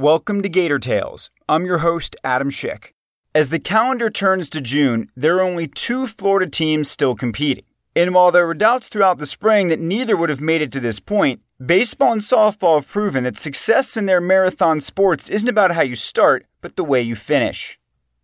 Welcome to Gator Tales. I'm your host, Adam Schick. As the calendar turns to June, there are only two Florida teams still competing. And while there were doubts throughout the spring that neither would have made it to this point, baseball and softball have proven that success in their marathon sports isn't about how you start, but the way you finish.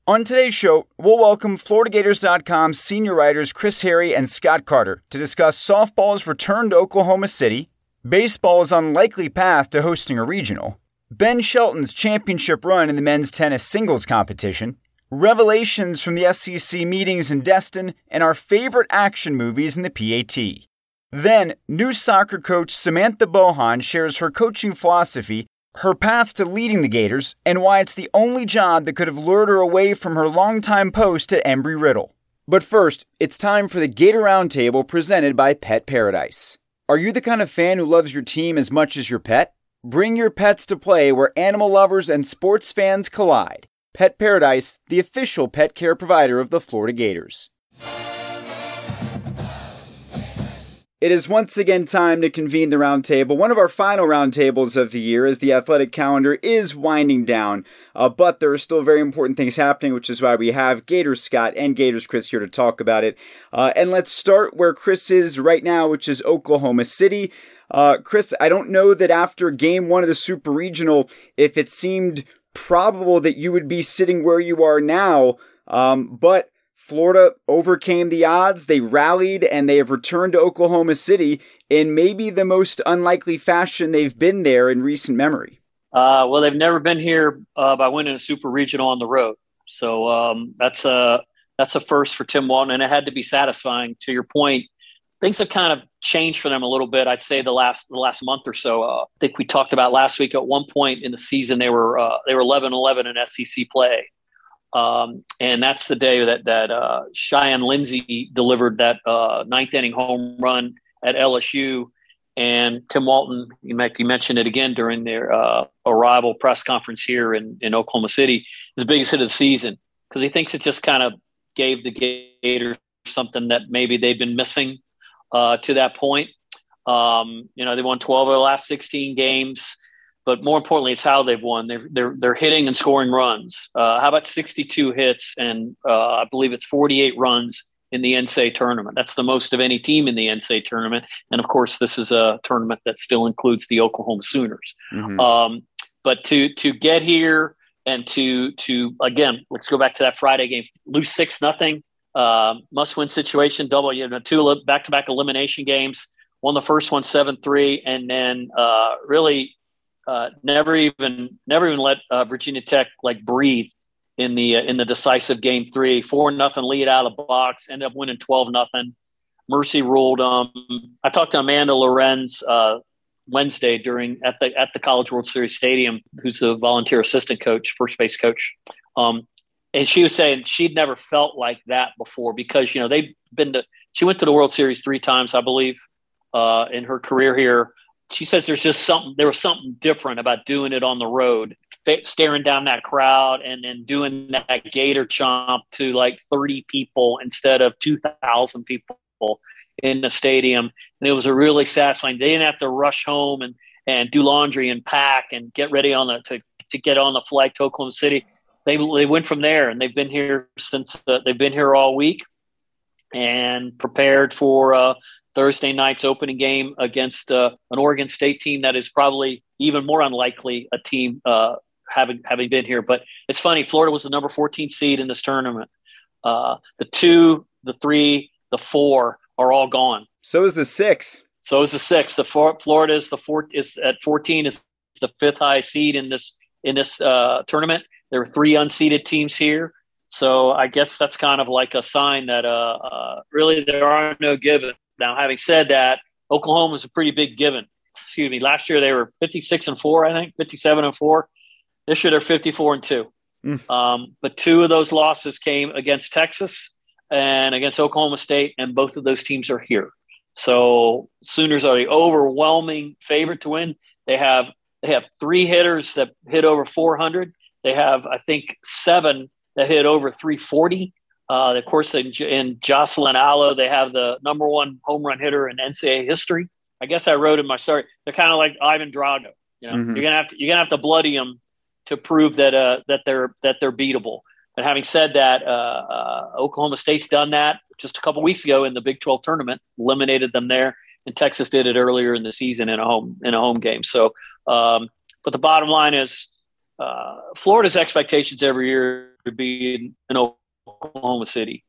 On today's show, we'll welcome FloridaGators.com senior writers Chris Harry and Scott Carter to discuss softball's return to Oklahoma City, baseball's unlikely path to hosting a regional, Ben Shelton's championship run in the men's tennis singles competition, revelations from the SEC meetings in Destin, and our favorite action movies in the PAT. Then, new soccer coach Samantha Bohon shares her coaching philosophy, her path to leading the Gators, and why it's the only job that could have lured her away from her longtime post at Embry Riddle. But first, it's time for the Gator Roundtable presented by Pet Paradise. Are you the kind of fan who loves your team as much as your pet? Bring your pets to play where animal lovers and sports fans collide. Pet Paradise, the official pet care provider of the Florida Gators. It is once again time to convene the roundtable, one of our final roundtables of the year, as the athletic calendar is winding down. Uh, but there are still very important things happening, which is why we have Gators Scott and Gators Chris here to talk about it. Uh, and let's start where Chris is right now, which is Oklahoma City. Uh, Chris, I don't know that after game one of the Super Regional, if it seemed probable that you would be sitting where you are now, um, but Florida overcame the odds. They rallied and they have returned to Oklahoma City in maybe the most unlikely fashion they've been there in recent memory. Uh, well, they've never been here uh, by winning a super regional on the road, so um, that's a that's a first for Tim Walton, and it had to be satisfying. To your point, things have kind of changed for them a little bit. I'd say the last the last month or so. Uh, I think we talked about last week. At one point in the season, they were uh, they were 11-11 in SEC play, um, and that's the day that that uh, Cheyenne Lindsey delivered that uh, ninth inning home run at LSU. And Tim Walton, you mentioned it again during their uh, arrival press conference here in, in Oklahoma City, his biggest hit of the season because he thinks it just kind of gave the Gators something that maybe they've been missing uh, to that point. Um, you know, they won 12 of the last 16 games, but more importantly, it's how they've won. They're they're, they're hitting and scoring runs. Uh, how about 62 hits and uh, I believe it's 48 runs in the NCAA tournament. That's the most of any team in the NCAA tournament. And of course, this is a tournament that still includes the Oklahoma Sooners. Mm-hmm. Um, but to to get here and to to again, let's go back to that Friday game, lose six nothing uh, must win situation, double, you know, two back to back elimination games. Won the first one 7 3, and then uh, really uh, never even never even let uh, Virginia Tech like breathe in the uh, in the decisive game three. Four nothing lead out of the box, ended up winning 12 nothing. Mercy ruled. Um, I talked to Amanda Lorenz uh, Wednesday during at the at the College World Series Stadium, who's the volunteer assistant coach, first base coach. Um, and she was saying she'd never felt like that before because you know they've been to she went to the World Series three times, I believe, uh, in her career here. She says there's just something there was something different about doing it on the road, staring down that crowd and then doing that gator chomp to like 30 people instead of 2,000 people in the stadium. And it was a really satisfying. They didn't have to rush home and and do laundry and pack and get ready on the to to get on the flight to Oklahoma City they they went from there, and they've been here since uh, they've been here all week, and prepared for uh, Thursday night's opening game against uh, an Oregon State team that is probably even more unlikely a team uh, having having been here. But it's funny, Florida was the number 14 seed in this tournament. Uh, the two, the three, the four are all gone. So is the six. So is the six. The four, Florida is the four is at 14 is the fifth highest seed in this in this uh, tournament there were three unseeded teams here. So I guess that's kind of like a sign that uh, uh, really there are no givens. Now, having said that, Oklahoma was a pretty big given. Excuse me. Last year they were 56 and four, I think, 57 and four. This year they're 54 and 2 Mm. Um, but two of those losses came against Texas and against Oklahoma State, and both of those teams are here. So Sooners are the overwhelming favorite to win. They have they have three hitters that hit over 400. They have I think seven that hit over 340. Uh, of course, in, in Jocelyn Alo, they have the number one home run hitter in NCAA history. I guess I wrote in my story. They're kind of like Ivan Drago. You know, mm-hmm. you're gonna have to you're gonna have to bloody them to prove that uh, that they're that they're beatable. But having said that, uh, uh, Oklahoma State's done that just a couple weeks ago in the Big 12 tournament, eliminated them there, and Texas did it earlier in the season in a home in a home game. So, um, but the bottom line is, uh, Florida's expectations every year to be in, in Oklahoma City.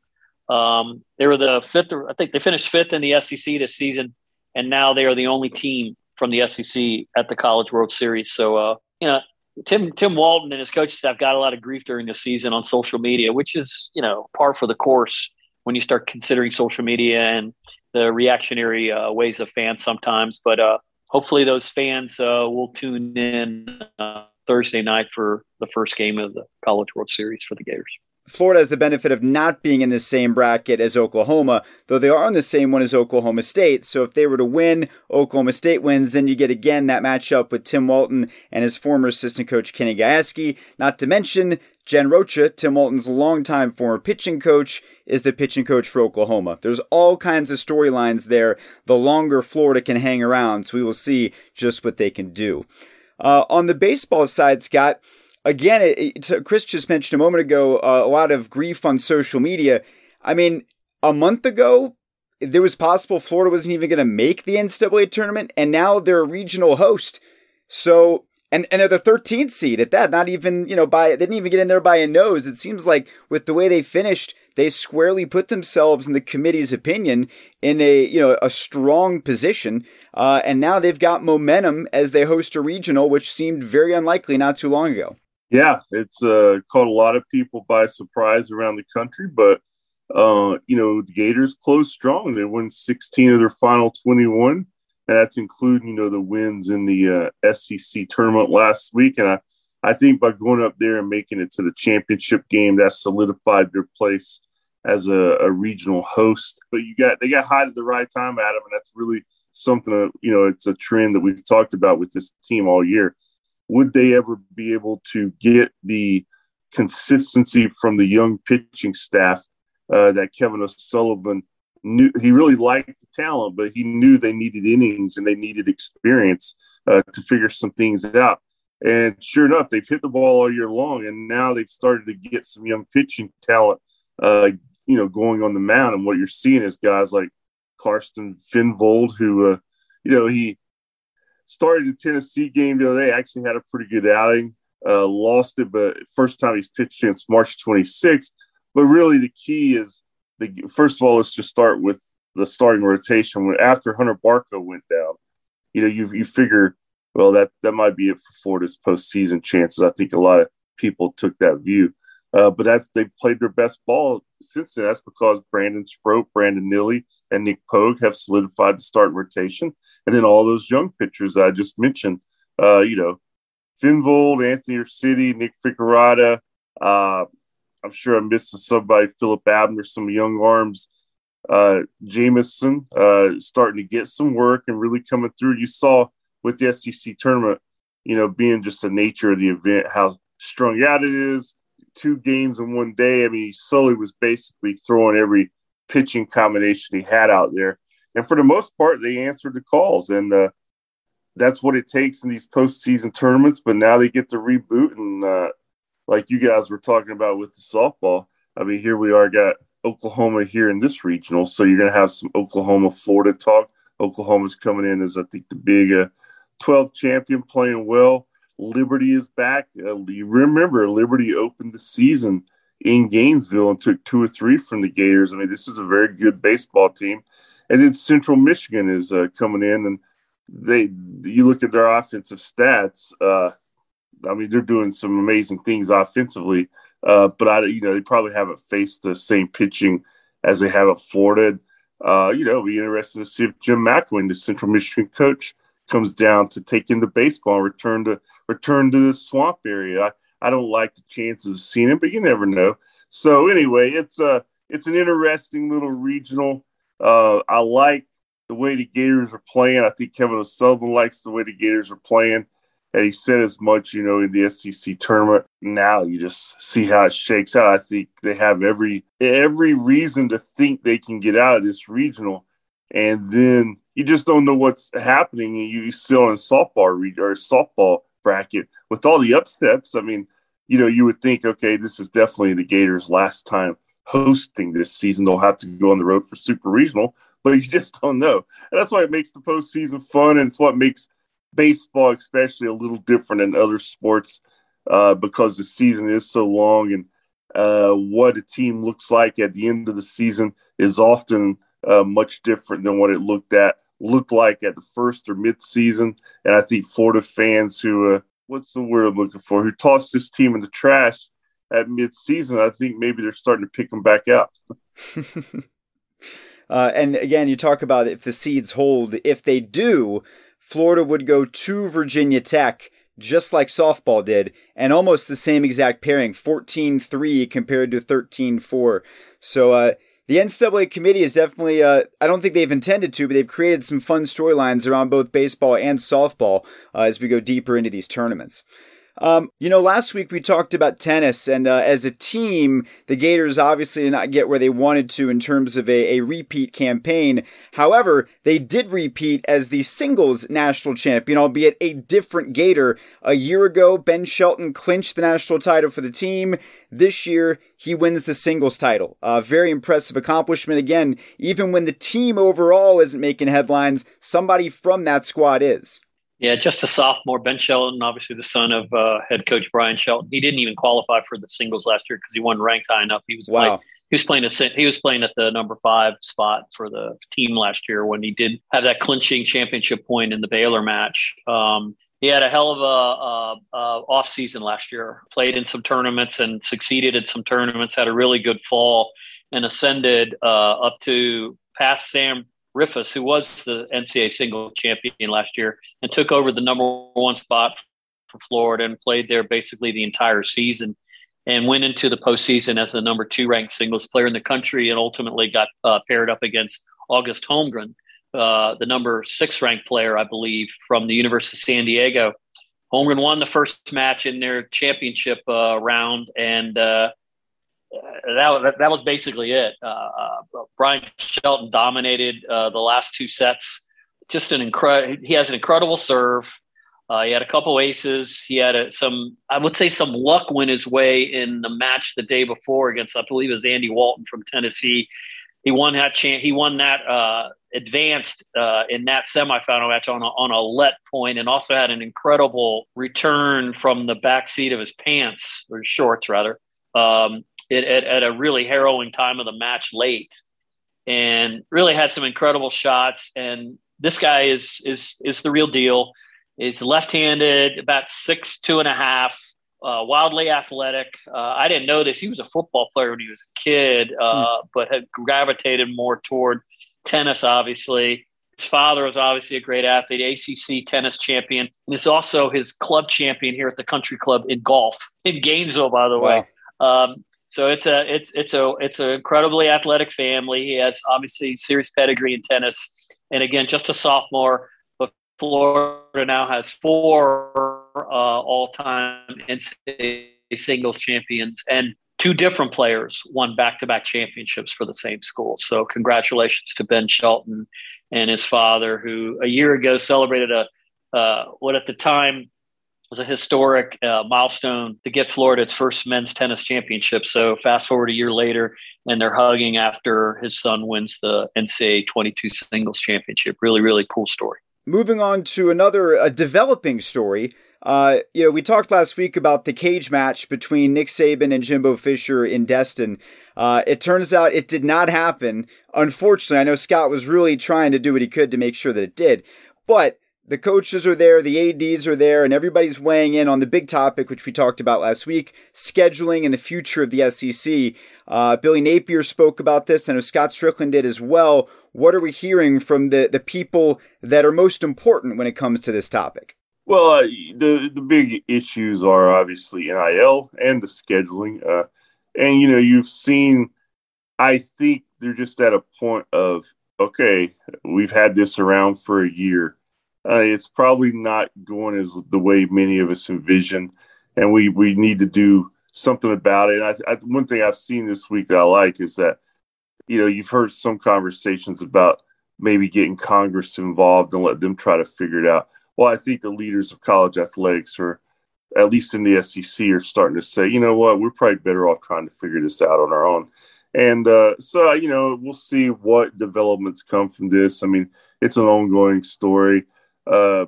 Um, they were the fifth, I think they finished fifth in the SEC this season, and now they are the only team from the SEC at the College World Series. So, uh, you know, Tim Tim Walton and his coaching staff got a lot of grief during the season on social media, which is you know par for the course when you start considering social media and the reactionary uh, ways of fans sometimes. But uh, hopefully, those fans uh, will tune in uh, Thursday night for the first game of the College World Series for the Gators. Florida has the benefit of not being in the same bracket as Oklahoma, though they are in the same one as Oklahoma State. So if they were to win, Oklahoma State wins, then you get again that matchup with Tim Walton and his former assistant coach Kenny Gajewski. Not to mention Jen Rocha, Tim Walton's longtime former pitching coach, is the pitching coach for Oklahoma. There's all kinds of storylines there. The longer Florida can hang around, so we will see just what they can do. Uh, on the baseball side, Scott, again, it, it, Chris just mentioned a moment ago uh, a lot of grief on social media. I mean, a month ago, there was possible Florida wasn't even going to make the NCAA tournament, and now they're a regional host. So, and, and they're the 13th seed at that, not even, you know, by, they didn't even get in there by a nose. It seems like with the way they finished, they squarely put themselves in the committee's opinion in a, you know, a strong position. Uh, and now they've got momentum as they host a regional, which seemed very unlikely not too long ago. Yeah, it's uh, caught a lot of people by surprise around the country, but uh, you know the Gators closed strong. They won 16 of their final 21, and that's including you know the wins in the uh, SEC tournament last week. And I, I think by going up there and making it to the championship game, that solidified their place as a, a regional host. But you got they got hot at the right time, Adam, and that's really something. That you know, it's a trend that we've talked about with this team all year would they ever be able to get the consistency from the young pitching staff uh, that Kevin O'Sullivan knew? He really liked the talent, but he knew they needed innings and they needed experience uh, to figure some things out. And sure enough, they've hit the ball all year long, and now they've started to get some young pitching talent, uh, you know, going on the mound. And what you're seeing is guys like Carsten Finnvold, who, uh, you know, he started the Tennessee game the other day. Actually had a pretty good outing. Uh, lost it, but first time he's pitched since March 26th. But really, the key is the first of all, let's just start with the starting rotation. When after Hunter Barco went down, you know, you you figure, well, that that might be it for Florida's postseason chances. I think a lot of people took that view. Uh, but that's they played their best ball since then. That's because Brandon Sproat, Brandon Neely, and Nick Pogue have solidified the start rotation and then all those young pitchers I just mentioned, uh, you know, Finnvold, Anthony City, Nick Ficarrotta. Uh, I'm sure I'm missing somebody, Philip Abner, some young arms. Uh, Jameson uh, starting to get some work and really coming through. You saw with the SEC tournament, you know, being just the nature of the event, how strung out it is. Two games in one day. I mean, Sully was basically throwing every pitching combination he had out there and for the most part, they answered the calls, and uh, that's what it takes in these postseason tournaments. But now they get to reboot, and uh, like you guys were talking about with the softball, I mean, here we are, got Oklahoma here in this regional, so you're going to have some Oklahoma Florida talk. Oklahoma's coming in as I think the big uh, 12 champion, playing well. Liberty is back. Uh, you remember Liberty opened the season in Gainesville and took two or three from the Gators. I mean, this is a very good baseball team. And then Central Michigan is uh, coming in, and they you look at their offensive stats. Uh, I mean, they're doing some amazing things offensively, uh, but I you know they probably haven't faced the same pitching as they have at Florida. Uh, you know, it'll be interesting to see if Jim McElwain, the Central Michigan coach, comes down to take in the baseball and return to return to the swamp area. I, I don't like the chances of seeing it, but you never know. So anyway, it's a it's an interesting little regional. Uh, I like the way the Gators are playing. I think Kevin O'Sullivan likes the way the Gators are playing. And he said as much, you know, in the SEC tournament. Now you just see how it shakes out. I think they have every every reason to think they can get out of this regional, and then you just don't know what's happening. And you still in softball or softball bracket with all the upsets. I mean, you know, you would think, okay, this is definitely the Gators' last time hosting this season. They'll have to go on the road for Super Regional, but you just don't know. And that's why it makes the postseason fun, and it's what makes baseball, especially, a little different than other sports uh, because the season is so long, and uh, what a team looks like at the end of the season is often uh, much different than what it looked at looked like at the first or mid season. And I think Florida fans who uh, what's the word I'm looking for, who tossed this team in the trash at mid season, I think maybe they're starting to pick them back up. uh, and again, you talk about if the seeds hold. If they do, Florida would go to Virginia Tech, just like softball did, and almost the same exact pairing 14 3 compared to 13 4. So, uh, the NCAA committee is definitely, uh, I don't think they've intended to, but they've created some fun storylines around both baseball and softball uh, as we go deeper into these tournaments. Um, you know, last week we talked about tennis, and uh, as a team, the Gators obviously did not get where they wanted to in terms of a, a repeat campaign. However, they did repeat as the singles national champion, albeit a different Gator. A year ago, Ben Shelton clinched the national title for the team. This year, he wins the singles title. A very impressive accomplishment. Again, even when the team overall isn't making headlines, somebody from that squad is. Yeah, just a sophomore, Ben Shelton, obviously the son of uh, head coach Brian Shelton. He didn't even qualify for the singles last year because he wasn't ranked high enough. He was wow. playing, he was playing at he was playing at the number five spot for the team last year when he did have that clinching championship point in the Baylor match. Um, he had a hell of a, a, a off season last year. Played in some tournaments and succeeded in some tournaments. Had a really good fall and ascended uh, up to past Sam Riffice, who was the NCAA single champion last year and took over the number one spot for Florida and played there basically the entire season and went into the postseason as the number two ranked singles player in the country and ultimately got uh, paired up against August Holmgren, uh, the number six ranked player, I believe, from the University of San Diego. Holmgren won the first match in their championship uh, round and uh, that, that was basically it. Uh, uh, Brian Shelton dominated uh, the last two sets. Just an incredible. He has an incredible serve. Uh, he had a couple aces. He had a, some, I would say, some luck went his way in the match the day before against, I believe, it was Andy Walton from Tennessee. He won that chance. He won that uh, advanced uh, in that semifinal match on a, on a let point, and also had an incredible return from the back seat of his pants or shorts rather. Um, it, at, at a really harrowing time of the match late and really had some incredible shots. And this guy is is is the real deal. He's left-handed, about six two and a half, uh, wildly athletic. Uh, I didn't know this. He was a football player when he was a kid, uh, hmm. but had gravitated more toward tennis. Obviously, his father was obviously a great athlete, ACC tennis champion, and is also his club champion here at the Country Club in golf in Gainesville, by the wow. way. Um, so it's a it's it's a it's an incredibly athletic family. He has obviously serious pedigree in tennis, and again, just a sophomore. But Florida now has four uh, all-time NCAA singles champions, and two different players won back-to-back championships for the same school. So congratulations to Ben Shelton and his father, who a year ago celebrated a uh, what at the time was a historic uh, milestone to get Florida its first men's tennis championship. So fast forward a year later, and they're hugging after his son wins the NCAA 22 singles championship. Really, really cool story. Moving on to another a developing story. Uh, you know, we talked last week about the cage match between Nick Saban and Jimbo Fisher in Destin. Uh, it turns out it did not happen. Unfortunately, I know Scott was really trying to do what he could to make sure that it did. But the coaches are there, the ADs are there, and everybody's weighing in on the big topic, which we talked about last week scheduling and the future of the SEC. Uh, Billy Napier spoke about this. Know Scott Stricklin did as well. What are we hearing from the, the people that are most important when it comes to this topic? Well, uh, the the big issues are obviously NIL and the scheduling, uh, and you know you've seen. I think they're just at a point of okay, we've had this around for a year. Uh, it's probably not going as the way many of us envision, and we we need to do something about it. And I, I, one thing I've seen this week that I like is that you know you've heard some conversations about maybe getting Congress involved and let them try to figure it out well, I think the leaders of college athletics, or at least in the SEC, are starting to say, you know what, we're probably better off trying to figure this out on our own. And uh, so, you know, we'll see what developments come from this. I mean, it's an ongoing story. Uh,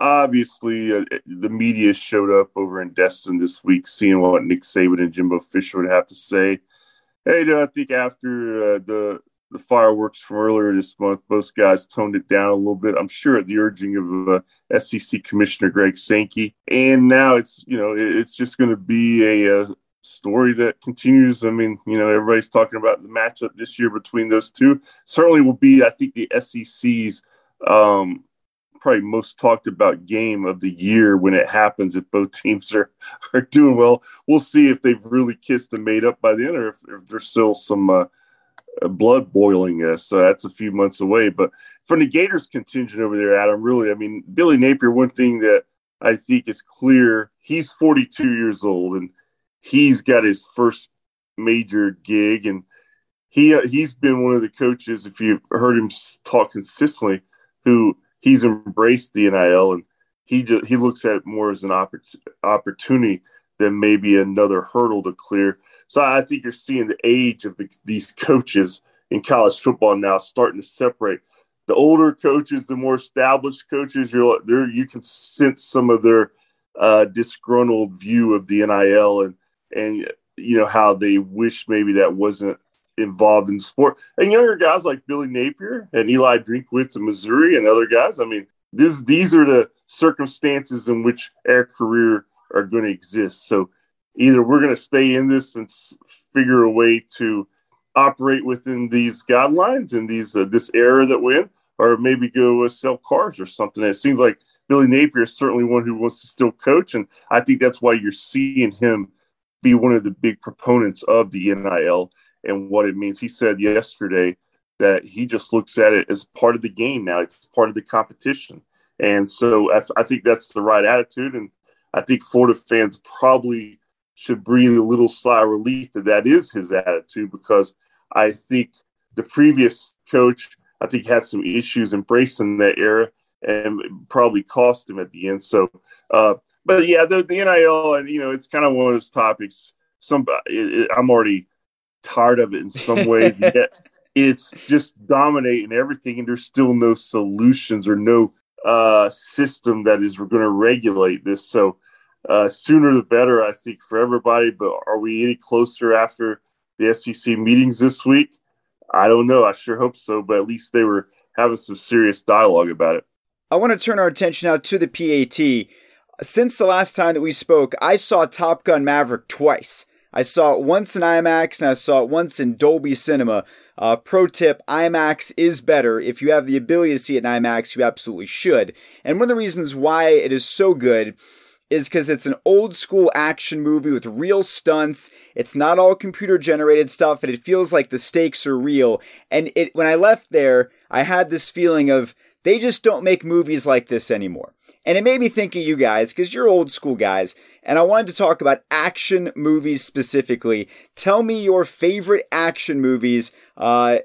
obviously, uh, the media showed up over in Destin this week, seeing what Nick Saban and Jimbo Fisher would have to say. Hey, I think after uh, the the fireworks from earlier this month, both guys toned it down a little bit. I'm sure at the urging of uh, SEC Commissioner Greg Sankey. And now it's you know it's just going to be a, a, story that continues. I mean, you know, everybody's talking about the matchup this year between those two. Certainly will be, I think, the SEC's um, probably most talked about game of the year when it happens if both teams are are doing well. We'll see if they've really kissed and made up by the end, or if, if there's still some. Uh, blood boiling us. So that's a few months away. But from the Gators contingent over there, Adam, really, I mean, Billy Napier, one thing that I think is clear, he's 42 years old and he's got his first major gig. And he uh, he's been one of the coaches, if you've heard him talk consistently, who he's embraced the NIL and he just, he looks at it more as an oppor- opportunity than maybe another hurdle to clear. So I think you're seeing the age of the, these coaches in college football now starting to separate. The older coaches, the more established coaches, you're there. You can sense some of their uh, disgruntled view of the NIL and and you know how they wish maybe that wasn't involved in sport. And younger guys like Billy Napier and Eli Drinkwitz in Missouri and other guys. I mean, this these are the circumstances in which our career are going to exist. So either we're going to stay in this and figure a way to operate within these guidelines and these uh, this era that we're in, or maybe go uh, sell cars or something. it seems like Billy Napier is certainly one who wants to still coach, and I think that's why you're seeing him be one of the big proponents of the NIL and what it means. He said yesterday that he just looks at it as part of the game now; it's part of the competition, and so I, I think that's the right attitude. And I think Florida fans probably should breathe a little sigh of relief that that is his attitude because I think the previous coach, I think, had some issues embracing that era and probably cost him at the end. So, uh, but yeah, the, the NIL, and you know, it's kind of one of those topics. Somebody, I'm already tired of it in some way. yet it's just dominating everything, and there's still no solutions or no uh, system that is going to regulate this. So, uh, sooner the better, I think, for everybody. But are we any closer after the SEC meetings this week? I don't know. I sure hope so, but at least they were having some serious dialogue about it. I want to turn our attention now to the PAT. Since the last time that we spoke, I saw Top Gun Maverick twice. I saw it once in IMAX and I saw it once in Dolby Cinema. Uh, pro tip IMAX is better. If you have the ability to see it in IMAX, you absolutely should. And one of the reasons why it is so good is because it's an old school action movie with real stunts. It's not all computer generated stuff, and it feels like the stakes are real. And it when I left there, I had this feeling of they just don't make movies like this anymore. And it made me think of you guys because you're old school guys. And I wanted to talk about action movies specifically. Tell me your favorite action movies. Uh,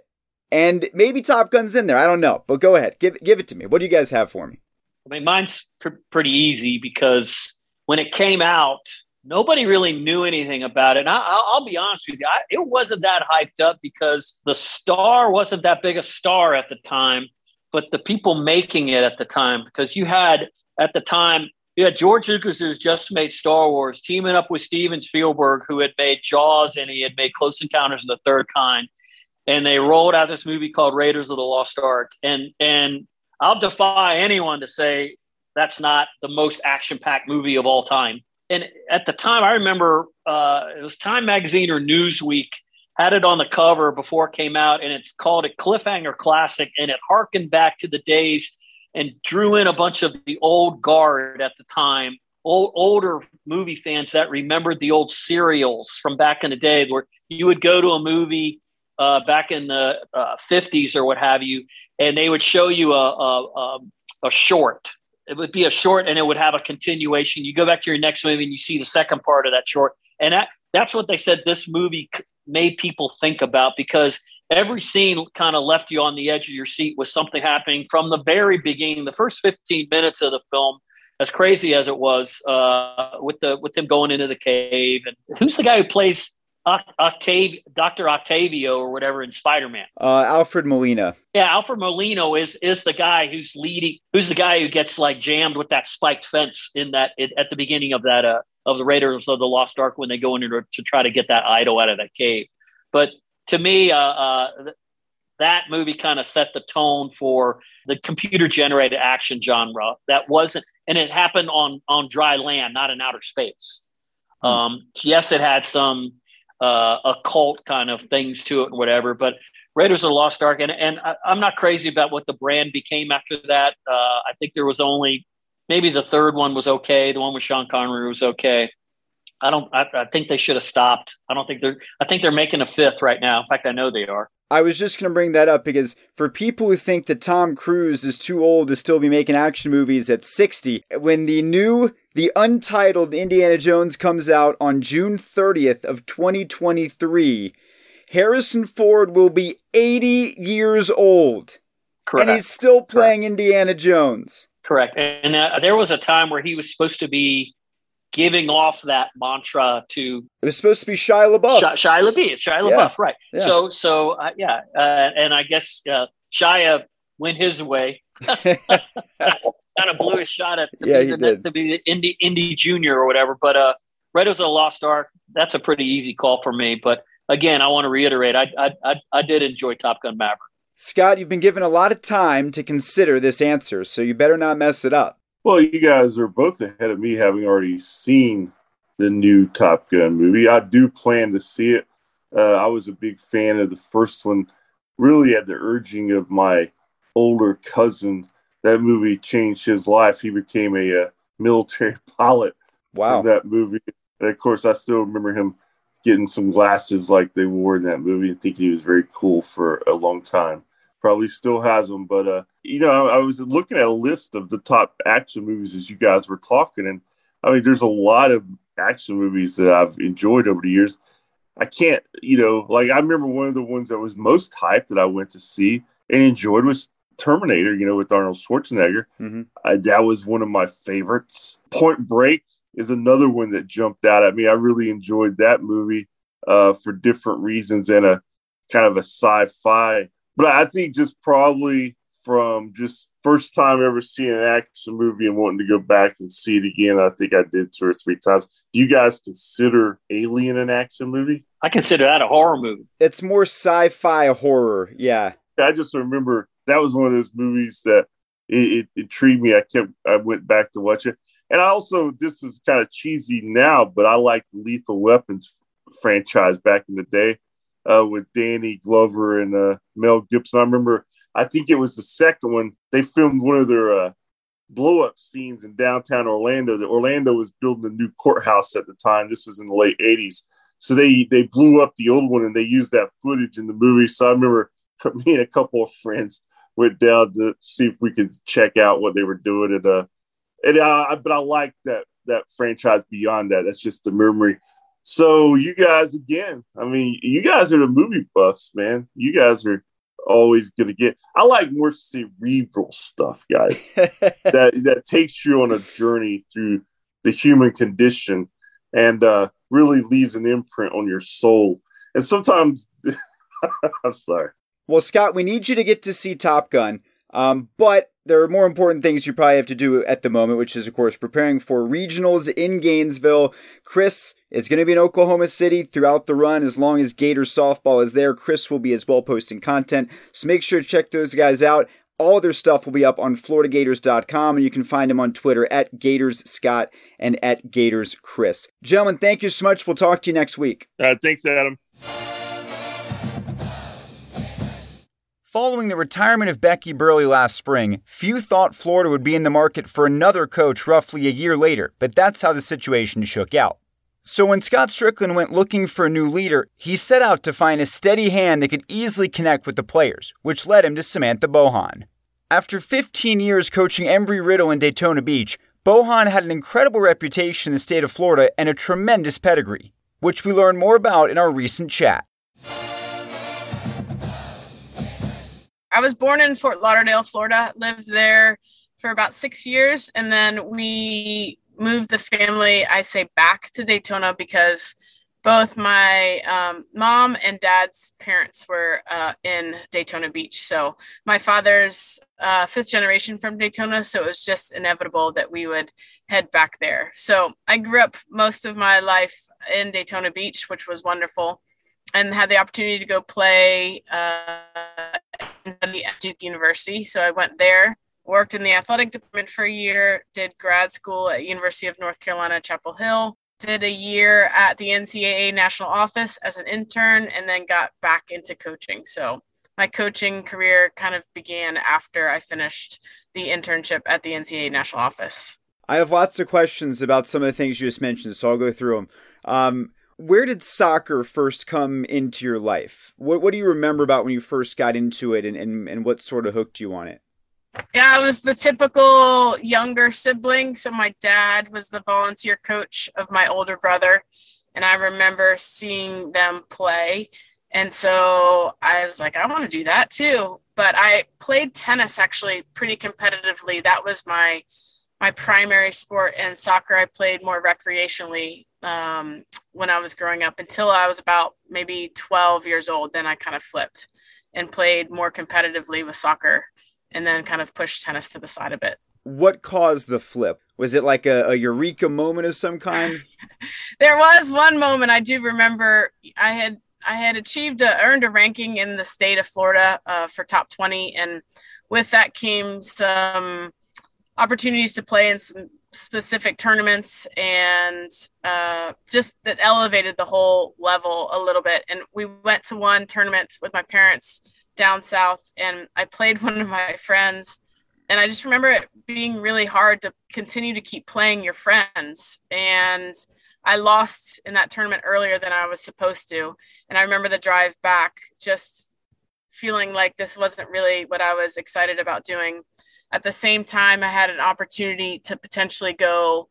and maybe Top Gun's in there. I don't know, but go ahead, give give it to me. What do you guys have for me? I mean, mine's pr- pretty easy because when it came out, nobody really knew anything about it. And I, will be honest with you, I, it wasn't that hyped up because the star wasn't that big a star at the time, but the people making it at the time, because you had at the time, you had George Lucas, who just made Star Wars, teaming up with Steven Spielberg, who had made Jaws and he had made Close Encounters of the Third Kind. And they rolled out this movie called Raiders of the Lost Ark. And, and I'll defy anyone to say that's not the most action packed movie of all time. And at the time, I remember uh, it was Time Magazine or Newsweek had it on the cover before it came out, and it's called a Cliffhanger Classic, and it harkened back to the days and drew in a bunch of the old guard at the time, old, older movie fans that remembered the old serials from back in the day, where you would go to a movie uh, back in the uh, 50s or what have you, and they would show you a, a, a, short. It would be a short and it would have a continuation. You go back to your next movie and you see the second part of that short. And that, that's what they said this movie made people think about because every scene kind of left you on the edge of your seat with something happening from the very beginning. The first 15 minutes of the film, as crazy as it was, uh, with the with him going into the cave. And who's the guy who plays Octavio, Dr. Octavio or whatever in Spider-Man. Uh, Alfred Molina. Yeah, Alfred Molina is is the guy who's leading, who's the guy who gets like jammed with that spiked fence in that at the beginning of that uh, of the Raiders of the Lost Ark when they go in to, to try to get that idol out of that cave. But to me, uh, uh, that movie kind of set the tone for the computer generated action genre. That wasn't, and it happened on on dry land, not in outer space. Hmm. Um, yes, it had some uh, occult kind of things to it and whatever. But Raiders of the Lost Ark, and, and I, am not crazy about what the brand became after that. Uh, I think there was only maybe the third one was okay. The one with Sean Connery was okay. I don't. I, I think they should have stopped. I don't think they're. I think they're making a fifth right now. In fact, I know they are. I was just going to bring that up because for people who think that Tom Cruise is too old to still be making action movies at 60, when the new, the untitled Indiana Jones comes out on June 30th of 2023, Harrison Ford will be 80 years old. Correct. And he's still playing Correct. Indiana Jones. Correct. And uh, there was a time where he was supposed to be giving off that mantra to. It was supposed to be Shia LaBeouf. Shia, Shia LaBeouf, Shia LaBeouf, yeah. right? Yeah. So, so uh, yeah, uh, and I guess uh, Shia went his way. kind of blew his shot at to, yeah, be, the, to be the Indy Indy Junior or whatever. But uh, of the Lost Ark, that's a pretty easy call for me. But again, I want to reiterate, I, I I I did enjoy Top Gun Maverick. Scott, you've been given a lot of time to consider this answer, so you better not mess it up. Well, you guys are both ahead of me, having already seen the new Top Gun movie. I do plan to see it. Uh, I was a big fan of the first one, really at the urging of my older cousin. That movie changed his life. He became a, a uh, military pilot. Wow. that movie. And of course, I still remember him getting some glasses like they wore in that movie and thinking he was very cool for a long time probably still has them. But uh, you know, I was looking at a list of the top action movies as you guys were talking, and I mean, there's a lot of action movies that I've enjoyed over the years. I can't, you know, like I remember one of the ones that was most hyped that I went to see and enjoyed was Terminator, you know, with Arnold Schwarzenegger. Mm-hmm. I, that was one of my favorites. Point Break is another one that jumped out at me. I really enjoyed that movie uh, for different reasons and a kind of a sci-fi but I think just probably from just first time ever seeing an action movie and wanting to go back and see it again, I think I did two or three times. Do you guys consider Alien an action movie? I consider that a horror movie. It's more sci-fi horror, yeah. I just remember that was one of those movies that it, it intrigued me. I kept I went back to watch it. And I also this is kind of cheesy now, but I liked the Lethal Weapons franchise back in the day uh, with Danny Glover and uh, Mel Gibson. I remember, I think it was the second one. They filmed one of their uh, blow up scenes in downtown Orlando. The Orlando was building a new courthouse at the time. This was in the late '80s, so they they blew up the old one and they used that footage in the movie. So I remember me and a couple of friends went down to see if we could check out what they were doing. And uh, and uh, but I like that that franchise beyond that. That's just the memory so you guys again, I mean, you guys are the movie buffs, man. You guys are always gonna get. I like more cerebral stuff, guys. that that takes you on a journey through the human condition and uh, really leaves an imprint on your soul. And sometimes, I'm sorry. Well, Scott, we need you to get to see Top Gun. Um, but there are more important things you probably have to do at the moment, which is, of course, preparing for regionals in Gainesville. Chris is going to be in Oklahoma City throughout the run as long as Gators softball is there. Chris will be as well posting content. So make sure to check those guys out. All their stuff will be up on FloridaGators.com, and you can find them on Twitter at Gators Scott and at Gators Chris. Gentlemen, thank you so much. We'll talk to you next week. Uh, thanks, Adam. Following the retirement of Becky Burleigh last spring, few thought Florida would be in the market for another coach roughly a year later, but that's how the situation shook out. So when Scott Stricklin went looking for a new leader, he set out to find a steady hand that could easily connect with the players, which led him to Samantha Bohon. After 15 years coaching Embry Riddle in Daytona Beach, Bohon had an incredible reputation in the state of Florida and a tremendous pedigree, which we learned more about in our recent chat. I was born in Fort Lauderdale, Florida, lived there for about six years, and then we moved the family, I say, back to Daytona because both my um, mom and dad's parents were uh, in Daytona Beach. So my father's uh, fifth generation from Daytona. So it was just inevitable that we would head back there. So I grew up most of my life in Daytona Beach, which was wonderful, and had the opportunity to go play uh, at Duke University. So I went there worked in the athletic department for a year, did grad school at University of North Carolina, Chapel Hill, did a year at the NCAA national office as an intern, and then got back into coaching. So my coaching career kind of began after I finished the internship at the NCAA national office. I have lots of questions about some of the things you just mentioned, so I'll go through them. Um, where did soccer first come into your life? What, what do you remember about when you first got into it, and, and, and what sort of hooked you on it? Yeah, I was the typical younger sibling. So my dad was the volunteer coach of my older brother. And I remember seeing them play. And so I was like, I want to do that too. But I played tennis actually pretty competitively. That was my my primary sport and soccer I played more recreationally um, when I was growing up until I was about maybe 12 years old. Then I kind of flipped and played more competitively with soccer and then kind of pushed tennis to the side a bit. What caused the flip? Was it like a, a eureka moment of some kind? there was one moment I do remember. I had I had achieved a, earned a ranking in the state of Florida uh, for top 20 and with that came some opportunities to play in some specific tournaments and uh, just that elevated the whole level a little bit. And we went to one tournament with my parents down south and I played one of my friends. And I just remember it being really hard to continue to keep playing your friends. And I lost in that tournament earlier than I was supposed to. And I remember the drive back just feeling like this wasn't really what I was excited about doing at the same time I had an opportunity to potentially go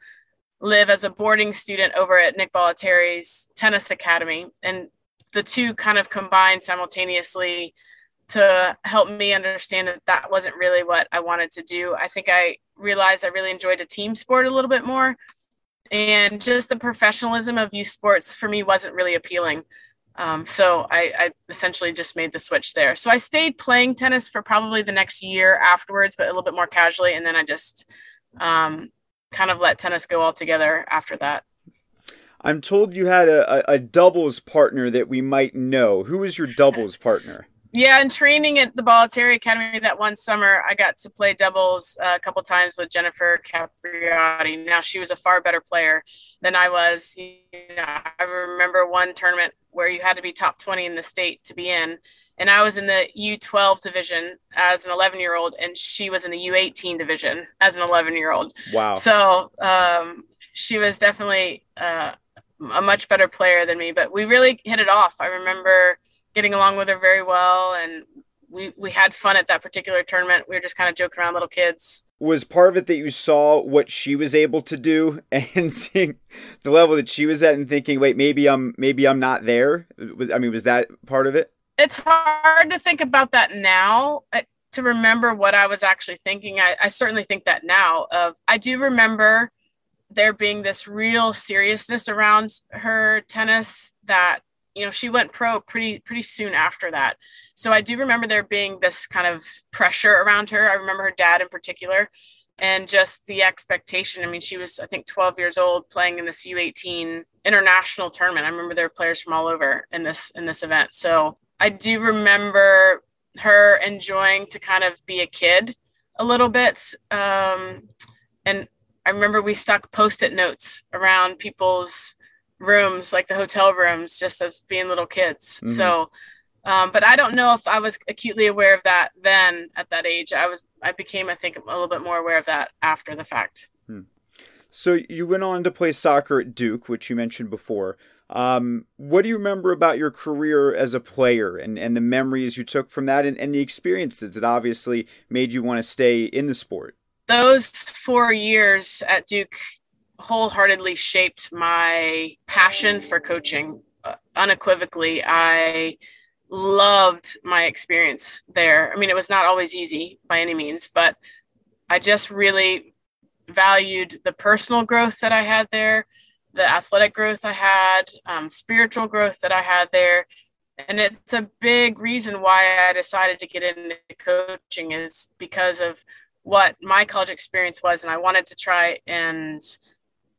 live as a boarding student over at Nick Bollettieri's tennis academy and the two kind of combined simultaneously to help me understand that that wasn't really what I wanted to do. I think I realized I really enjoyed a team sport a little bit more. And just the professionalism of youth sports for me wasn't really appealing. Um, so I, I, essentially just made the switch there. So I stayed playing tennis for probably the next year afterwards, but a little bit more casually. And then I just um, kind of let tennis go altogether after that. I'm told you had a, a, doubles partner that we might know. Who was your doubles partner? Yeah, in training at the Bollettieri Academy that one summer, I got to play doubles uh, a couple times with Jennifer Capriati. Now she was a far better player than I was. You know, I remember one tournament where you had to be top 20 in the state to be in, and I was in the U12 division as an 11 year old, and she was in the U18 division as an 11 year old. Wow! So um, she was definitely uh, a much better player than me, but we really hit it off. I remember getting along with her very well and we, we had fun at that particular tournament. We were just kind of joking around little kids. Was part of it that you saw what she was able to do and seeing the level that she was at and thinking, wait, maybe I'm maybe I'm not there? Was I mean, was that part of it? It's hard to think about that now. Uh, to remember what I was actually thinking, I, I certainly think that now. Of I do remember there being this real seriousness around her tennis that you know she went pro pretty pretty soon after that. So i do remember there being this kind of pressure around her. I remember her dad in particular and just the expectation. I mean she was i think 12 years old playing in this u18 international tournament. I remember there were players from all over in this in this event. So i do remember her enjoying to kind of be a kid a little bit um, and i remember we stuck post-it notes around people's rooms, like the hotel rooms, just as being little kids. Mm-hmm. So Um, but I don't know if I was acutely aware of that then at that age. I was I became I think a little bit more aware of that after the fact. Hmm. So you went on to play soccer at Duke, which you mentioned before. Um, what do you remember about your career as a player and, and the memories you took from that and, and the experiences that obviously made you want to stay in the sport? Those four years at Duke wholeheartedly shaped my passion for coaching. Uh, unequivocally, I loved my experience there. I mean, it was not always easy by any means, but I just really valued the personal growth that I had there, the athletic growth I had, um, spiritual growth that I had there. And it's a big reason why I decided to get into coaching is because of what my college experience was. And I wanted to try and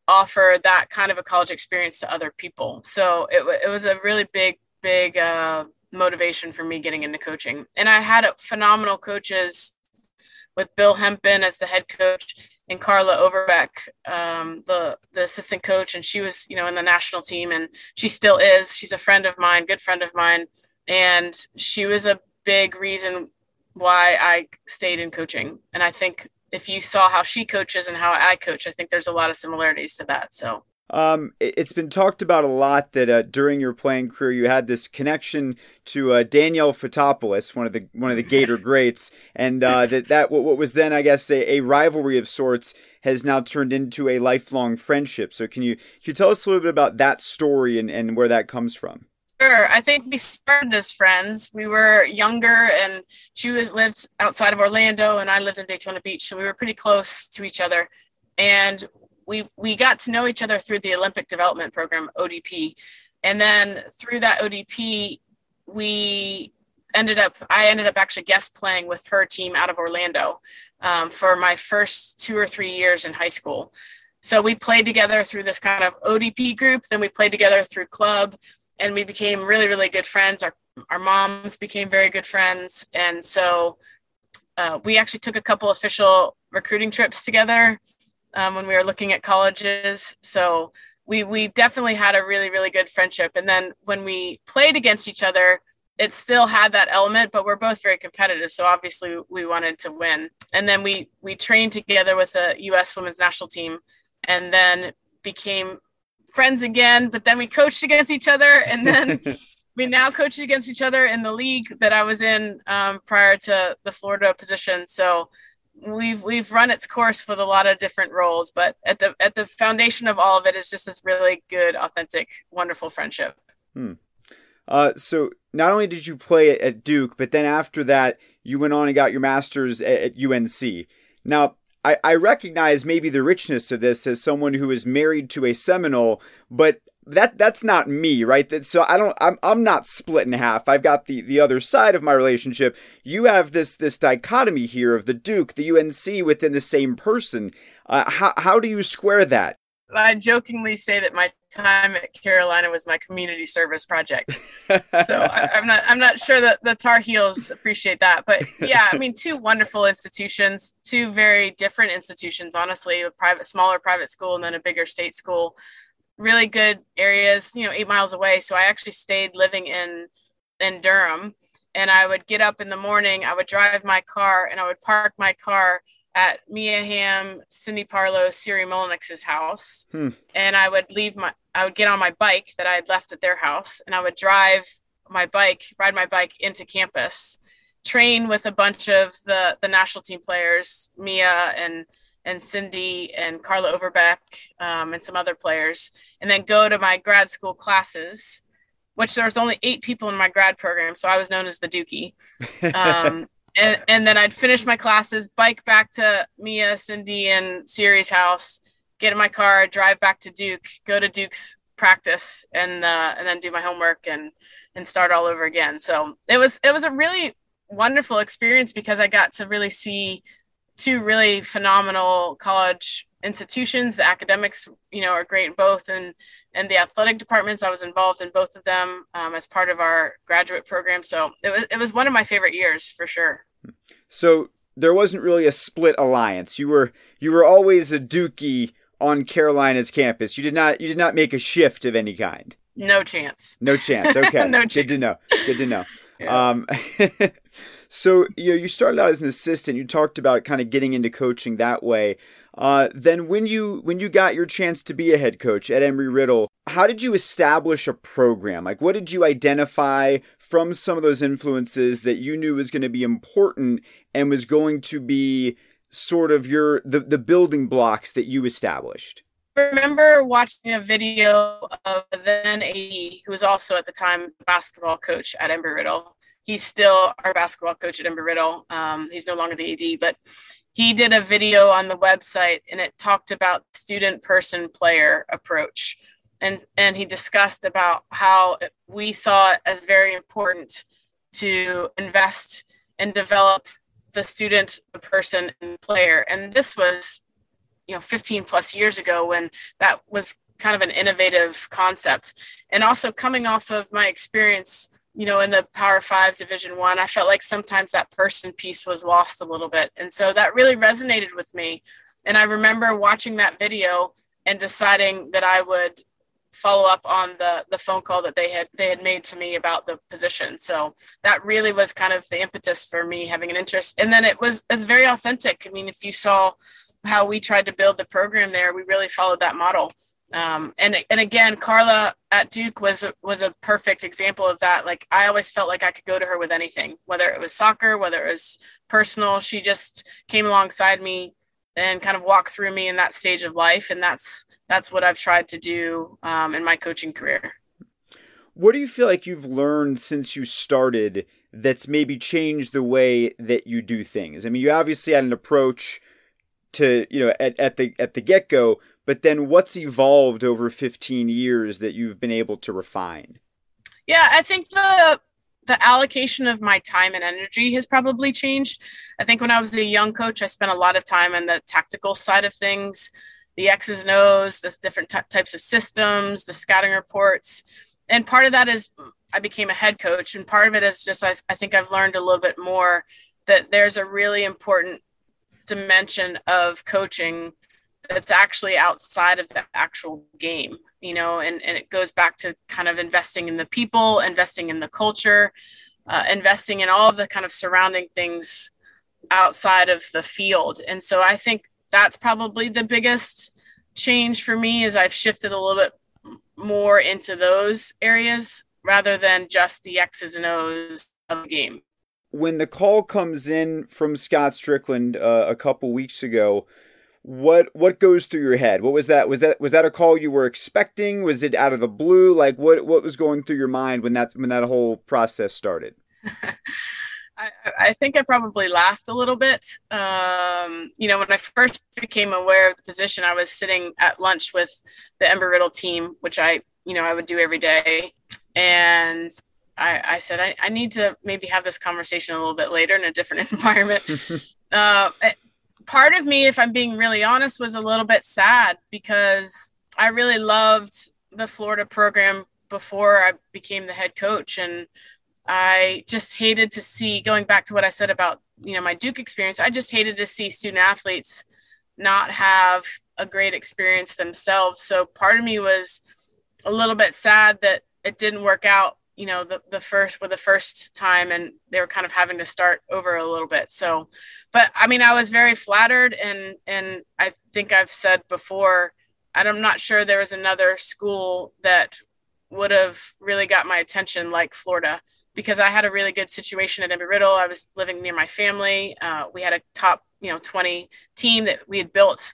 offer that kind of a college experience to other people. So it, it was a really big, big uh, motivation for me getting into coaching. And I had phenomenal coaches with Bill Hempen as the head coach and Carla Overbeck, um, the the assistant coach, and she was you know in the national team, and she still is. She's a friend of mine, good friend of mine, and she was a big reason why I stayed in coaching. And I think if you saw how she coaches and how I coach, I think there's a lot of similarities to that. So. Um, it's been talked about a lot that uh, during your playing career you had this connection to uh, Danielle Fotopoulos, one of the one of the Gator greats, and uh, that that what was then I guess a, a, rivalry of sorts has now turned into a lifelong friendship. So can you can you tell us a little bit about that story and, and where that comes from? Sure. I think we started as friends. We were younger, and she was lived outside of Orlando, and I lived in Daytona Beach, so we were pretty close to each other. And we we got to know each other through the Olympic Development Program (ODP), and then through that ODP, we ended up. I ended up actually guest playing with her team out of Orlando um, for my first two or three years in high school. So we played together through this kind of ODP group. Then we played together through club and we became really really good friends. Our our moms became very good friends. And so uh, we actually took a couple official recruiting trips together um, when we were looking at colleges. So we we definitely had a really really good friendship. And then when we played against each other it still had that element but we're both very competitive. So obviously we wanted to win. And then we we trained together with the us women's national team and then became friends again, but then we coached against each other, and then we now coach against each other in the league that I was in um, prior to the Florida position. So we've we've run its course with a lot of different roles, but at the at the foundation of all of it is just this really good, authentic, wonderful friendship. Hmm. Uh, so not only did you play at Duke, but then after that, you went on and got your master's at, at UNC. Now, I, I recognize maybe the richness of this as someone who is married to a Seminole, but that that's not me, right? That, so I don't I'm I'm not split in half. I've got the the other side of my relationship. You have this this dichotomy here of the Duke, the UNC within the same person. Uh, how how do you square that? I jokingly say that my time at Carolina was my community service project. so I, am not I'm not sure that the Tar Heels appreciate that, but yeah, I mean, two wonderful institutions, two very different institutions. Honestly, a private, smaller private school, and then a bigger state school. Really good areas, you know, eight miles away. So I actually stayed living in in Durham, and I would get up in the morning. I would drive my car, and I would park my car at Mia Hamm, Cindy Parlow, Siri Mullinix's house. Hmm. And I would leave my, I would get on my bike that I had left at their house and I would drive my bike, ride my bike into campus, train with a bunch of the, the national team players, Mia and, and Cindy and Carla Overbeck um, and some other players, and then go to my grad school classes, which there was only eight people in my grad program. So I was known as the Dookie. Um, and, and then I'd finish my classes, bike back to Mia, Cindy, and Siri's house, get in my car, drive back to Duke, go to Duke's practice, and uh, and then do my homework and and start all over again. So it was it was a really wonderful experience because I got to really see two really phenomenal college institutions. The academics, you know, are great both, and and the athletic departments. I was involved in both of them um, as part of our graduate program. So it was it was one of my favorite years for sure. So there wasn't really a split alliance. You were you were always a Dookie on Carolina's campus. You did not you did not make a shift of any kind. No chance. No chance. Okay. no chance. Good to know. Good to know. Yeah. Um, so you know, you started out as an assistant. You talked about kind of getting into coaching that way. Uh, then when you when you got your chance to be a head coach at Embry Riddle, how did you establish a program? Like, what did you identify from some of those influences that you knew was going to be important and was going to be sort of your the, the building blocks that you established? I remember watching a video of then AD, who was also at the time basketball coach at Embry Riddle. He's still our basketball coach at Embry Riddle. Um, he's no longer the AD, but he did a video on the website and it talked about student person player approach and and he discussed about how we saw it as very important to invest and develop the student the person and player. And this was you know 15 plus years ago when that was kind of an innovative concept. And also coming off of my experience you know in the power five division one I, felt like sometimes that person piece was lost a little bit. And so that really resonated with me. And i remember watching that video and deciding that i would follow up on the the phone call that they had they had made to me about the position so that really was kind of the impetus for me having an interest and then it was it was very authentic i mean if you saw how we tried to build the program there we really followed that model um, and and again, Carla at Duke was was a perfect example of that. Like I always felt like I could go to her with anything, whether it was soccer, whether it was personal. She just came alongside me and kind of walk through me in that stage of life, and that's that's what I've tried to do um, in my coaching career. What do you feel like you've learned since you started that's maybe changed the way that you do things? I mean, you obviously had an approach to you know at, at the at the get go but then what's evolved over 15 years that you've been able to refine? Yeah, I think the the allocation of my time and energy has probably changed. I think when I was a young coach, I spent a lot of time on the tactical side of things, the X's and O's, the different t- types of systems, the scouting reports. And part of that is I became a head coach. And part of it is just I, I think I've learned a little bit more that there's a really important dimension of coaching that's actually outside of the actual game you know and, and it goes back to kind of investing in the people investing in the culture uh, investing in all the kind of surrounding things outside of the field. And so i think that's probably the biggest change for me is i've shifted a little bit more into those areas rather than just the x's and o's of the game. When the call comes in from scott stricklin uh, a couple weeks ago what what goes through your head? What was that? Was that was that a call you were expecting? Was it out of the blue? Like what what was going through your mind when that when that whole process started? I, I, think I probably laughed a little bit. Um, you know, when I first became aware of the position, I was sitting at lunch with the Embry Riddle team, which I, you know, I would do every day. And I, I said, I, I need to maybe have this conversation a little bit later in a different environment. uh, part of me, if I'm being really honest, was a little bit sad because I really loved the Florida program before I became the head coach. And I just hated to see, going back to what I said about, you know, my Duke experience, I just hated to see student athletes not have a great experience themselves. So part of me was a little bit sad that it didn't work out you know the, the first for the first time and they were kind of having to start over a little bit so but i mean i was very flattered and and i think i've said before and i'm not sure there was another school that would have really got my attention like florida because i had a really good situation at embry riddle. I was living near my family. Uh, we had a top you know 20 team that we had built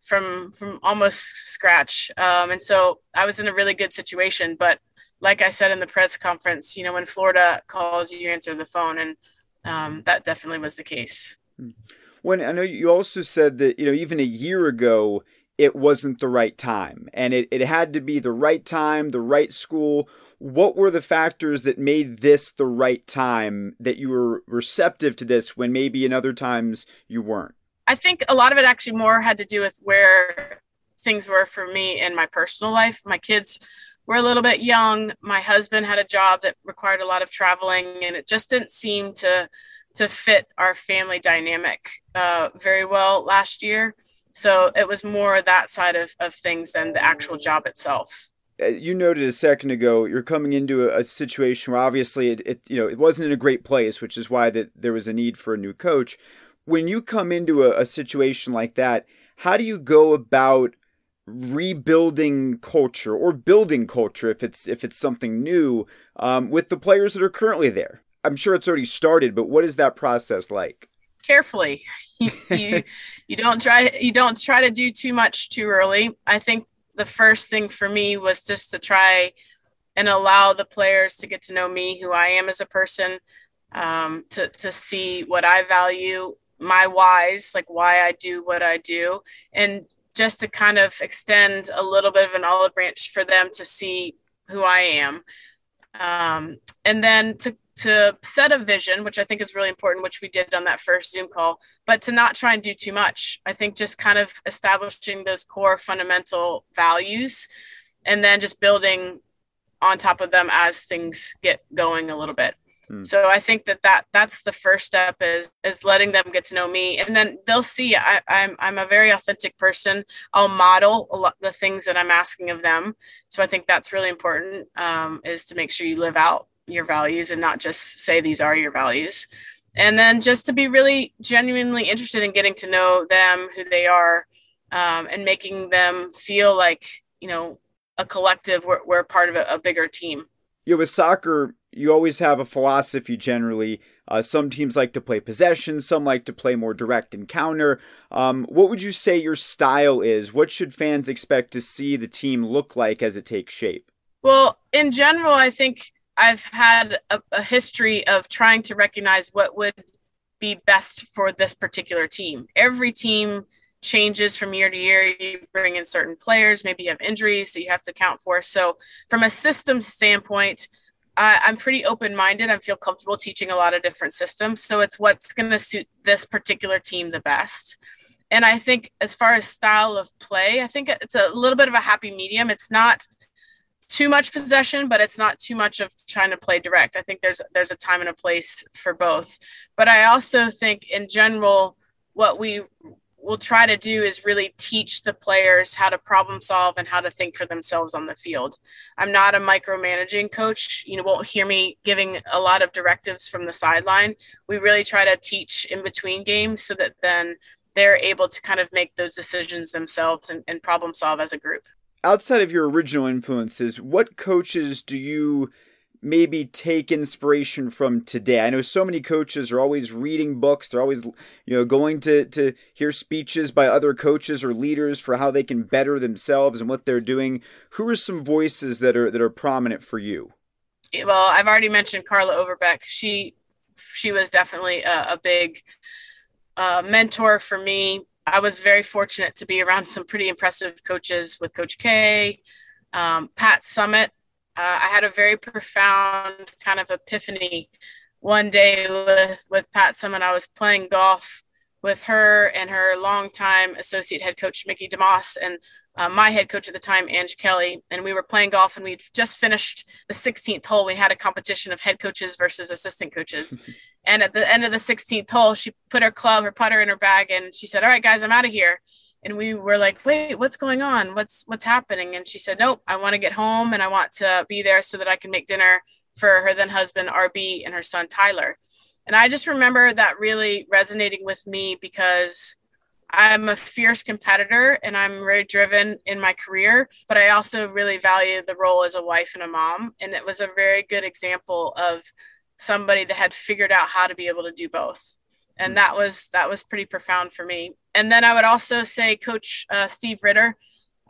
from from almost scratch. Um, and so i was in a really good situation. But like I said in the press conference, you know, when Florida calls, you answer the phone, and um, that definitely was the case. Hmm. When I know you also said that you know even a year ago it wasn't the right time, and it, it had to be the right time, the right school. What were the factors that made this the right time that you were receptive to this when maybe in other times you weren't? I think a lot of it actually more had to do with where things were for me in my personal life. My kids we're a little bit young. My husband had a job that required a lot of traveling, and it just didn't seem to to fit our family dynamic uh, very well last year. So it was more that side of, of things than the actual job itself. uh, you noted a second ago, you're coming into a, a situation where obviously it, it, you know, it wasn't in a great place, which is why that there was a need for a new coach. When you come into a, a situation like that, how do you go about rebuilding culture or building culture if it's if it's something new um, with the players that are currently there? I'm sure it's already started, but what is that process like? Carefully, you, you, you don't try you don't try to do too much too early. I think the first thing for me was just to try and allow the players to get to know me, who I am as a person, um, to to see what I value, my whys, like why I do what I do, and just to kind of extend a little bit of an olive branch for them to see who I am. Um, and then to to set a vision, which I think is really important, which we did on that first Zoom call, but to not try and do too much. I think just kind of establishing those core fundamental values and then just building on top of them as things get going a little bit. Hmm. So I think that, that that's the first step is is letting them get to know me, and then they'll see I, I'm I'm a very authentic person. I'll model a lot the things that I'm asking of them. So I think that's really important um, is to make sure you live out your values and not just say these are your values. And then just to be really genuinely interested in getting to know them, who they are, um, and making them feel like, you know, a collective, we're, we're part of a, a bigger team. You know, with soccer, you always have a philosophy generally. Uh, some teams like to play possession, some like to play more direct encounter. Um, what would you say your style is? What should fans expect to see the team look like as it takes shape? Well, in general, I think I've had a, a history of trying to recognize what would be best for this particular team. Every team changes from year to year. You bring in certain players, maybe you have injuries that you have to account for. So, from a system standpoint, I, I'm pretty open minded. I feel comfortable teaching a lot of different systems. So, it's what's going to suit this particular team the best. And I think, as far as style of play, I think it's a little bit of a happy medium. It's not too much possession, but it's not too much of trying to play direct. I think there's there's a time and a place for both. But I also think in general, what we will try to do is really teach the players how to problem solve and how to think for themselves on the field. I'm not a micromanaging coach. You know, won't hear me giving a lot of directives from the sideline. We really try to teach in between games so that then they're able to kind of make those decisions themselves and, and problem solve as a group outside of your original influences, what coaches do you maybe take inspiration from today? I know so many coaches are always reading books, they're always you know going to to hear speeches by other coaches or leaders for how they can better themselves and what they're doing. Who are some voices that are that are prominent for you? Well, I've already mentioned Carla Overbeck. She she was definitely a, a big uh, mentor for me. I was very fortunate to be around some pretty impressive coaches with Coach K, um, Pat Summitt. Uh, I had a very profound kind of epiphany one day with with Pat Summitt. I was playing golf with her and her longtime associate head coach Mickey DeMoss and uh, my head coach at the time, Ange Kelly, and we were playing golf and we'd just finished the 16th hole. We had a competition of head coaches versus assistant coaches. and at the end of the 16th hole, she put her club, her putter in her bag, and she said, All right, guys, I'm out of here. And we were like, Wait, what's going on? What's what's happening? And she said, Nope, I want to get home and I want to be there so that I can make dinner for her then husband RB and her son Tyler. And I just remember that really resonating with me because I'm a fierce competitor and I'm very driven in my career, but I also really value the role as a wife and a mom. And it was a very good example of somebody that had figured out how to be able to do both. And that was that was pretty profound for me. And then I would also say Coach uh, Steve Ridder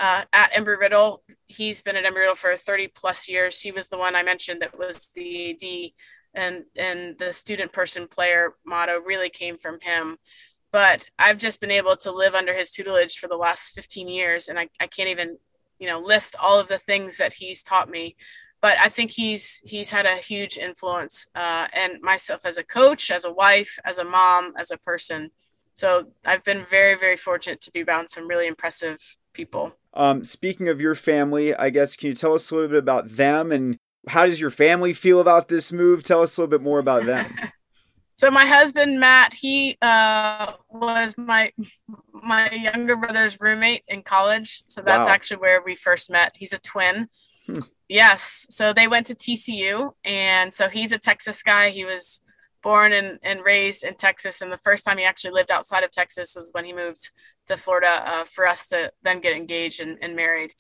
uh, at Embry Riddle. He's been at Embry Riddle for 30 plus years. He was the one I mentioned that was the AD, and and the student person player motto really came from him but I've just been able to live under his tutelage for the last 15 years. And I, I can't even, you know, list all of the things that he's taught me. But I think he's he's had a huge influence, uh, and myself as a coach, as a wife, as a mom, as a person. So I've been very very fortunate to be around some really impressive people. Um, speaking of your family, I guess can you tell us a little bit about them and how does your family feel about this move? Tell us a little bit more about them. So my husband Matt, he uh, was my my younger brother's roommate in college. So that's wow. actually where we first met. He's a twin. Yes. So they went to TCU. And so he's a Texas guy. He was born and, and raised in Texas. And the first time he actually lived outside of Texas was when he moved to Florida uh, for us to then get engaged and, and married.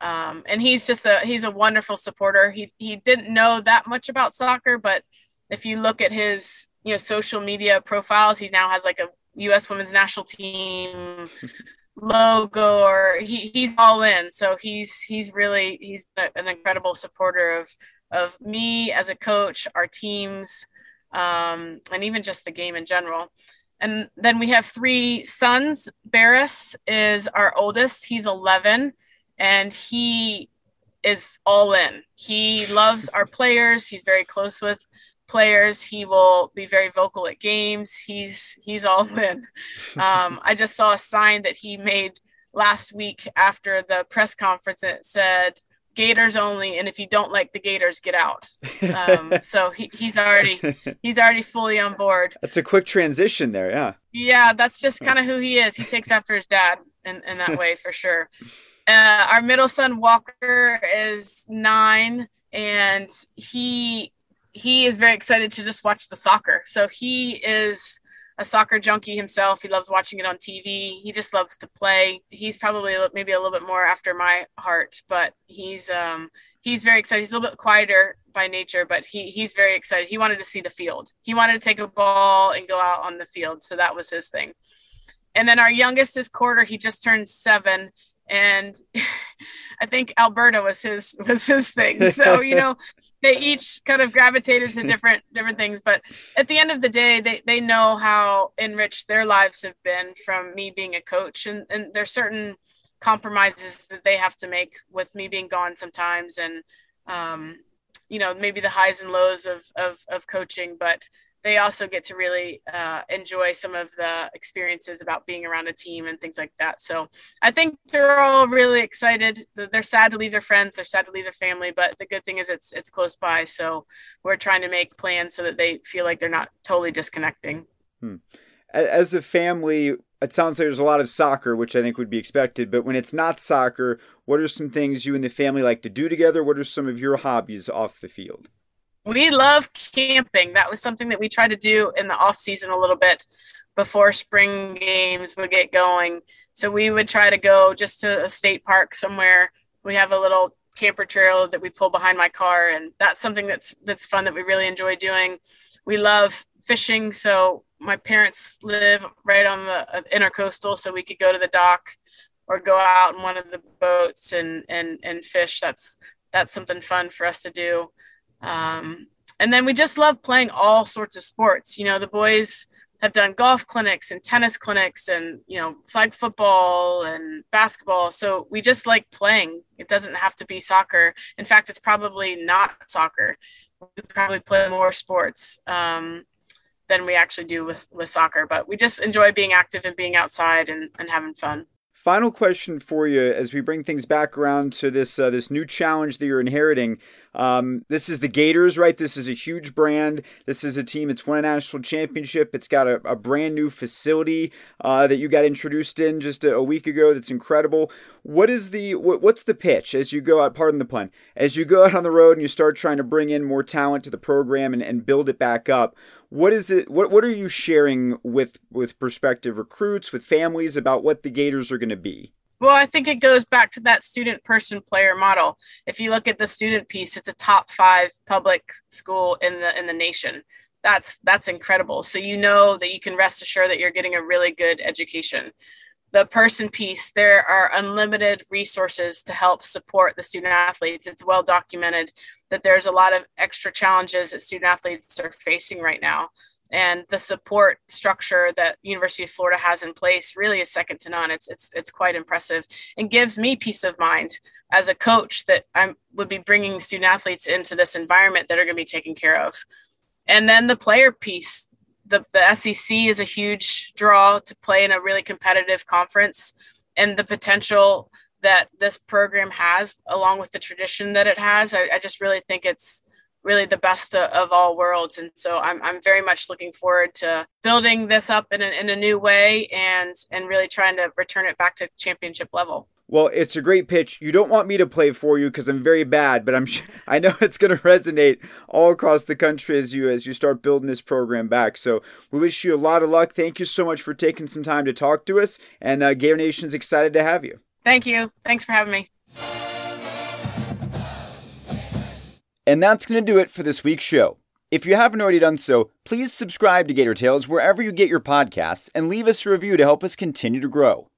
Um, and he's just a he's a wonderful supporter. He he didn't know that much about soccer, but if you look at his you know social media profiles, he now has like a U.S. Women's National Team logo, or he he's all in. So he's he's really he's an incredible supporter of of me as a coach, our teams, um, and even just the game in general. And then we have three sons. Barris is our oldest. He's 11 and he is all in. He loves our players. He's very close with players. He will be very vocal at games. He's he's all in. Um, I just saw a sign that he made last week after the press conference. It said Gators only, and if you don't like the Gators, get out. Um, so he, he's already he's already fully on board. That's a quick transition there, yeah. Yeah, that's just kind of who he is. He takes after his dad in, in that way for sure. Uh, our middle son Walker is nine, and he he is very excited to just watch the soccer. So he is a soccer junkie himself. He loves watching it on TV. He just loves to play. He's probably maybe a little bit more after my heart, but he's um he's very excited. He's a little bit quieter by nature, but he he's very excited. He wanted to see the field. He wanted to take a ball and go out on the field. So that was his thing. And then our youngest is Carter. He just turned seven and I think Alberta was his was his thing. So you know, they each kind of gravitated to different different things. But at the end of the day, they they know how enriched their lives have been from me being a coach, and and there's certain compromises that they have to make with me being gone sometimes, and um, you know maybe the highs and lows of of of coaching, but they also get to really uh, enjoy some of the experiences about being around a team and things like that. So I think they're all really excited. They're sad to leave their friends. They're sad to leave their family, but the good thing is it's it's close by. So we're trying to make plans so that they feel like they're not totally disconnecting. Hmm. As a family, it sounds like there's a lot of soccer, which I think would be expected. But when it's not soccer, what are some things you and the family like to do together? What are some of your hobbies off the field? We love camping. That was something that we tried to do in the off season a little bit before spring games would get going. So we would try to go just to a state park somewhere. We have a little camper trail that we pull behind my car and that's something that's that's fun that we really enjoy doing. We love fishing, so my parents live right on the uh, intercoastal so we could go to the dock or go out in one of the boats and and and fish. That's that's something fun for us to do. Um, and then we just love playing all sorts of sports. You know, the boys have done golf clinics and tennis clinics and, you know, flag football and basketball. So we just like playing. It doesn't have to be soccer. In fact, it's probably not soccer. We probably play more sports um, than we actually do with, with soccer, but we just enjoy being active and being outside and, and having fun. Final question for you as we bring things back around to this uh, this new challenge that you're inheriting. Um, this is the Gators, right? This is a huge brand. This is a team that's won a national championship. It's got a, a brand new facility uh, that you got introduced in just a, a, week ago. That's incredible. What is the what, what's the pitch as you go out? Pardon the pun. As you go out on the road and you start trying to bring in more talent to the program and, and build it back up what is it what what are you sharing with with prospective recruits with families about what the gators are going to be well i think it goes back to that student person player model if you look at the student piece it's a top five public school in the in the nation that's that's incredible so you know that you can rest assured that you're getting a really good education the person piece, there are unlimited resources to help support the student athletes. It's well documented that there's a lot of extra challenges that student athletes are facing right now. And the support structure that University of Florida has in place really is second to none. It's it's it's quite impressive and gives me peace of mind as a coach that I would be bringing student athletes into this environment that are going to be taken care of. And then the player piece, the, the SEC is a huge draw to play in a really competitive conference and the potential that this program has along with the tradition that it has I, I, just really think it's really the best of all worlds. And so I'm, I'm very much looking forward to building this up in a, in a new way and, and really trying to return it back to championship level. Well, it's a great pitch. You don't want me to play for you because I'm very bad, but I'm I know it's going to resonate all across the country as you as you start building this program back. So we wish you a lot of luck. Thank you so much for taking some time to talk to us, and uh, Gator Nation's excited to have you. Thank you. Thanks for having me. And that's going to do it for this week's show. If you haven't already done so, please subscribe to Gator Tales wherever you get your podcasts and leave us a review to help us continue to grow.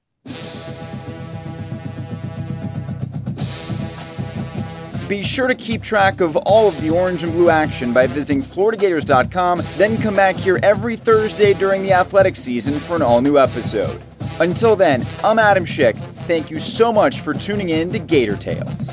Be sure to keep track of all of the orange and blue action by visiting FloridaGators.com, then come back here every Thursday during the athletic season for an all new episode. Until then, I'm Adam Schick. Thank you so much for tuning in to Gator Tales.